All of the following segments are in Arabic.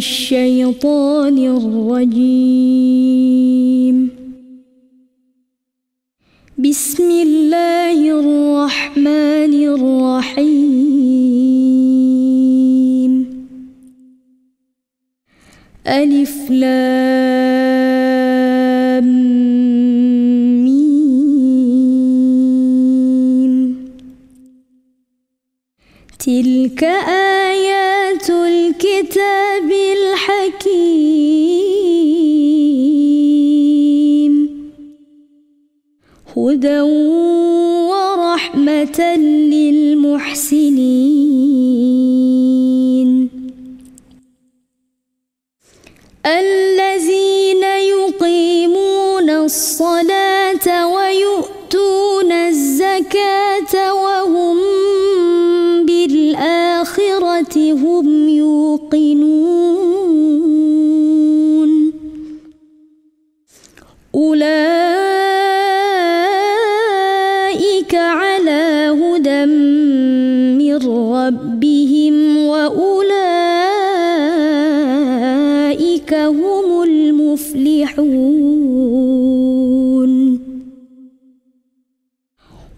الشيطان الرجيم. بسم الله الرحمن الرحيم. ألف لام ميم. تلك آيات الكتاب هدى ورحمة للمحسنين. الذين يقيمون الصلاة ويؤتون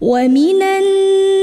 ومن الناس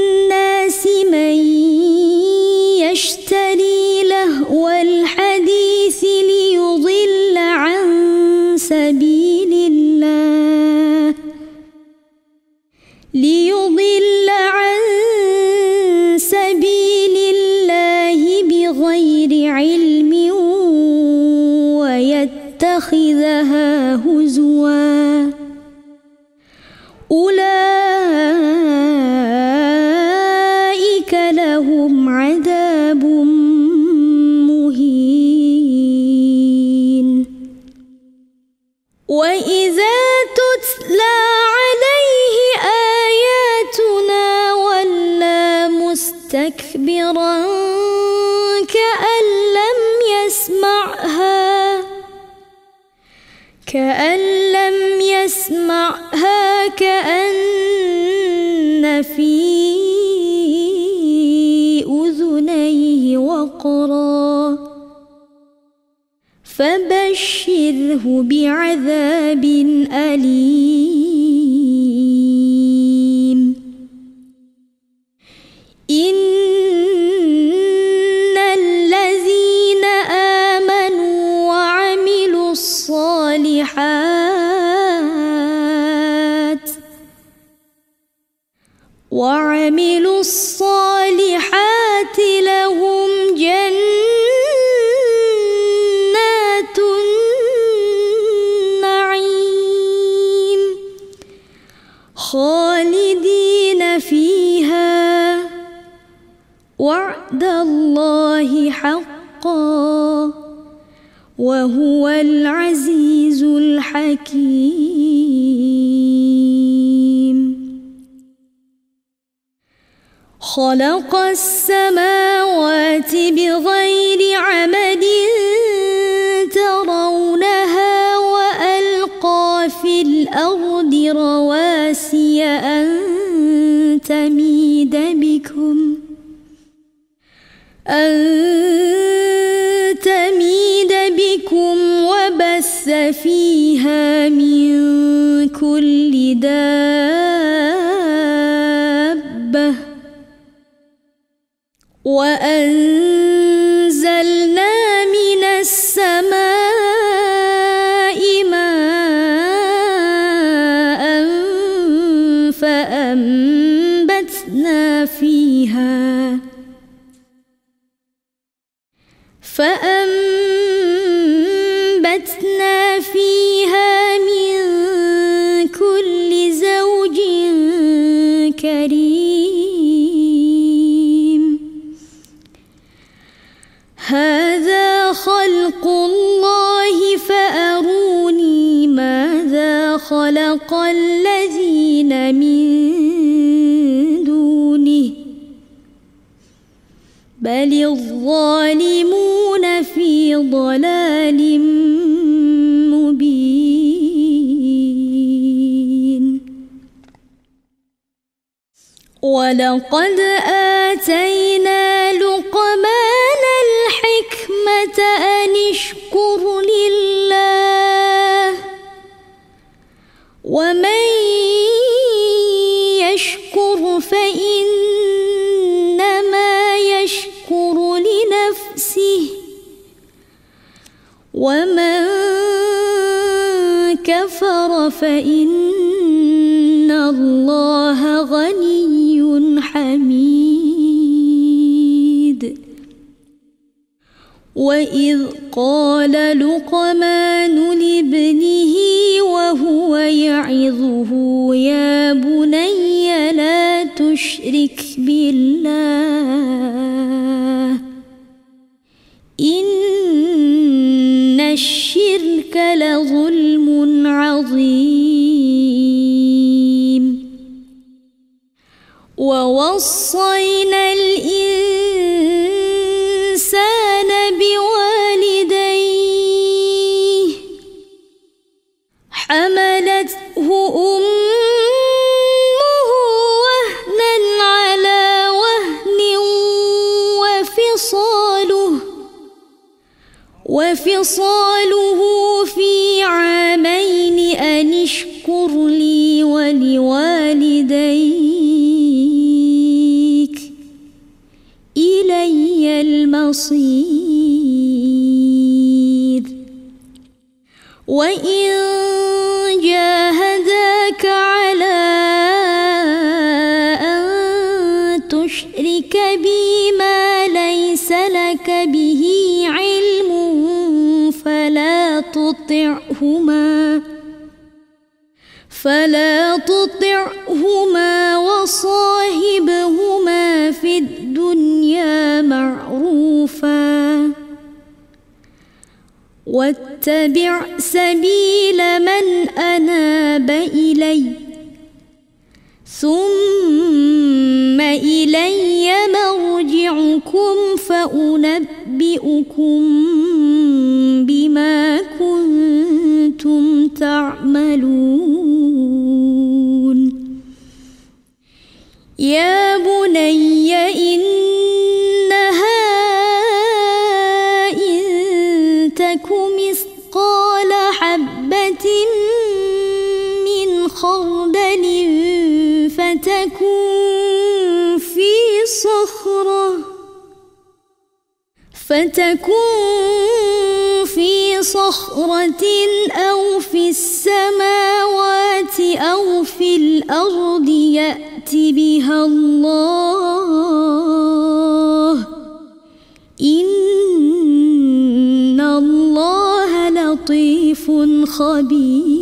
فبشره بعذاب أليم. وعد الله حقا وهو العزيز الحكيم. خلق السماوات بغير عمد ترونها وألقى في الأرض رواسي أن تميد بكم. أن تميد بكم وبث فيها من كل دابة. وأنزلنا فأنبتنا فيها من كل زوج كريم. هذا خلق الله فأروني ماذا خلق الذين من دونه. بل الظالمون ضلال مبين. ولقد آتينا لقمان فإن الله غني حميد. وإذ قال لقمان لابنه وهو يعظه يا بني لا تشرك بالله ووصينا الإنسان جاهداك على أن تشرك ليس لك به علم فلا تطعهما فلا تطعهما وصاحبهما في الدنيا معروفا واتبع سبيل من أناب إلي. ثم إلي مرجعكم فأنبئكم بما كنتم تعملون. فتكون في صخرة أو في السماوات أو في الأرض يأت بها الله إن الله لطيف خبير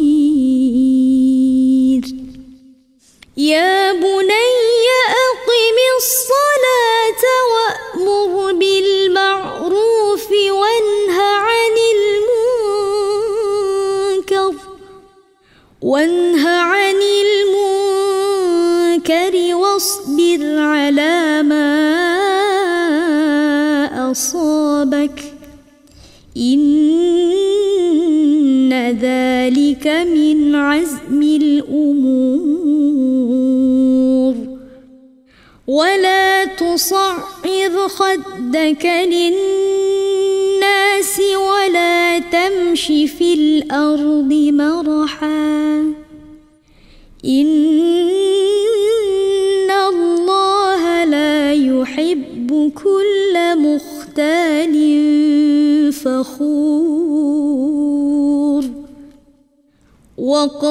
وانه عن المنكر واصبر على ما أصابك. إن ذلك من عزم الأمور. ولا تصعر خدك للناس ولا تمش في الأرض مرحا.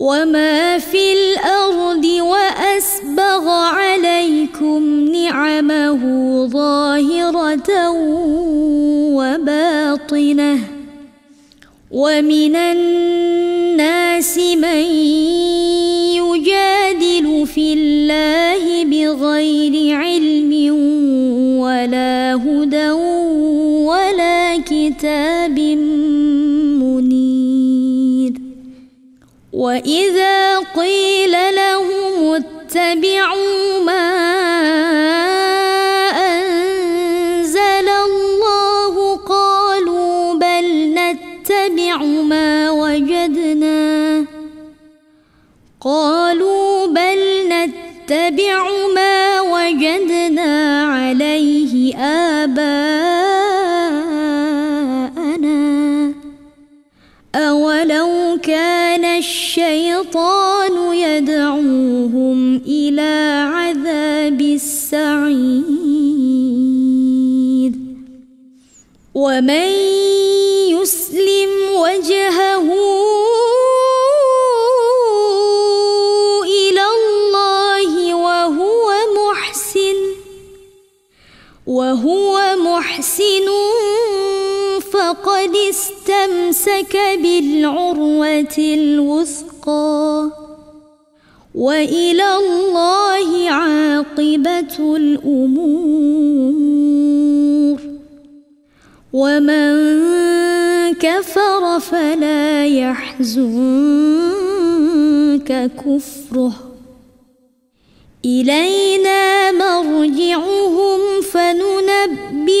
وما في الأرض وأسبغ عليكم نعمه ظاهرة وباطنة ومن الناس من يجادل في الله بغير علم ولا هدى ولا كتاب منير وإذا قيل لهم اتبعوا الشيطان يدعوهم إلى عذاب السعير. ومن يسلم وجهه وهو محسن فقد استمسك بالعروة الوثقى. وإلى الله عاقبة الأمور. ومن كفر فلا يحزنك كفره. إلينا مرجعهم فننبئهم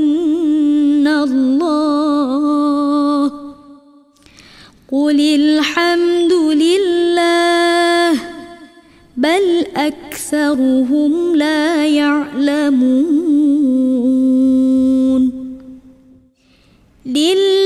الحمد لله بل أكثرهم لا يعلمون. لله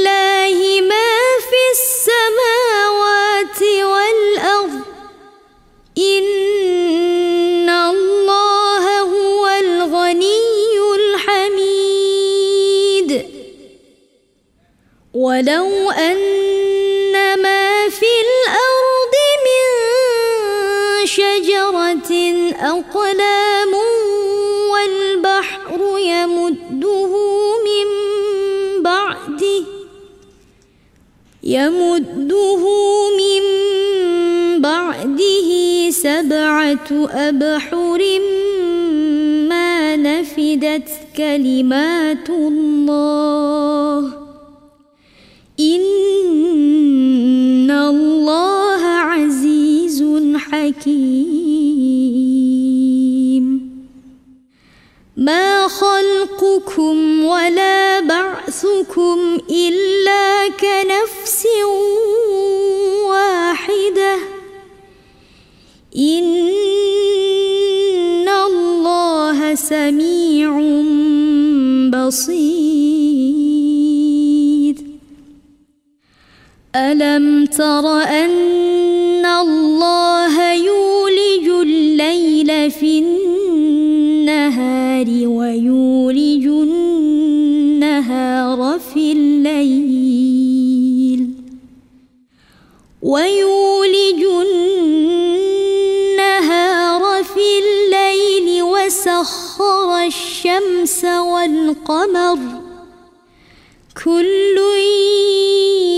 يمده من بعده سبعة أبحر ما نفدت كلمات الله. إن الله عزيز حكيم. ما خلقكم ولا بعثكم كنفس واحدة. إن الشمس والقمر كل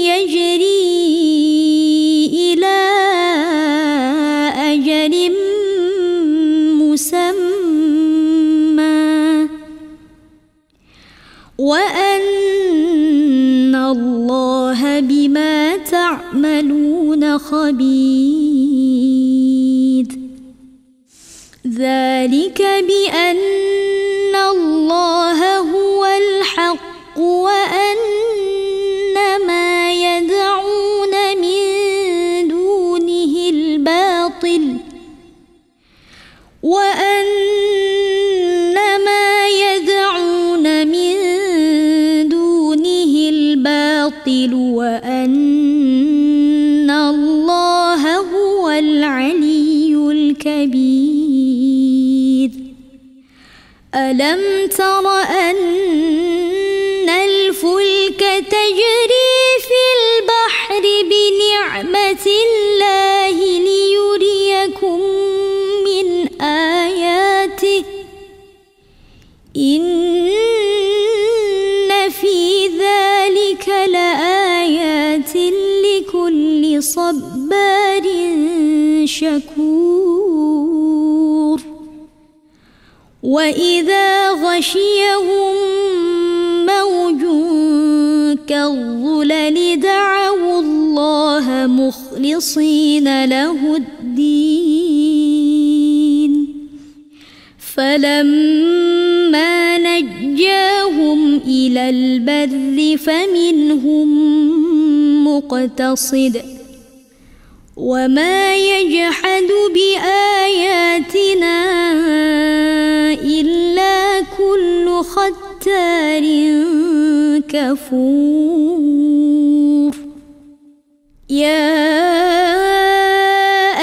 يجري إلى أجل مسمى. وأن الله بما تعملون خبير. ذلك بأن وإذا غشيهم موج كالظلل دعوا الله مخلصين له الدين فلما نجاهم إلى البر فمنهم مقتصد وما يجحد بآياتنا إلا كل ختار كفور يا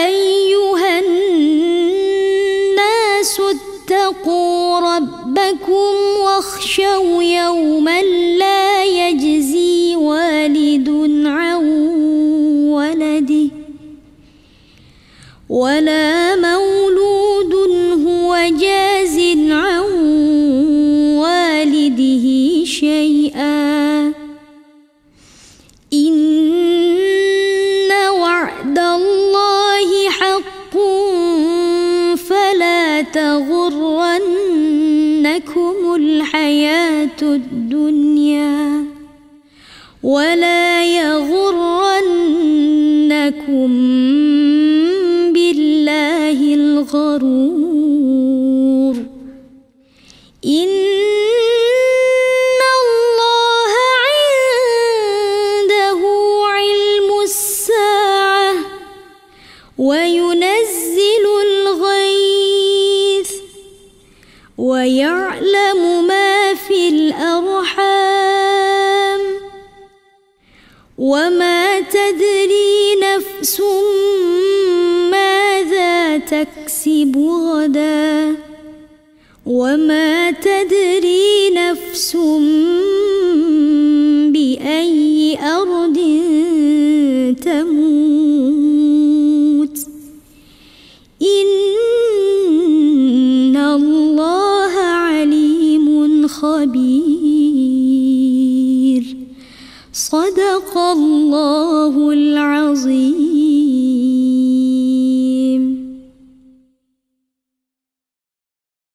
أيها الناس اتقوا ربكم واخشوا يوما لا ولا مولود هو جاز عن والده شيئا. إن وعد الله حق فلا تغرنكم الحياة الدنيا ولا يغرنكم الغرور تكسب غدا وما تدري نفس بأي أرض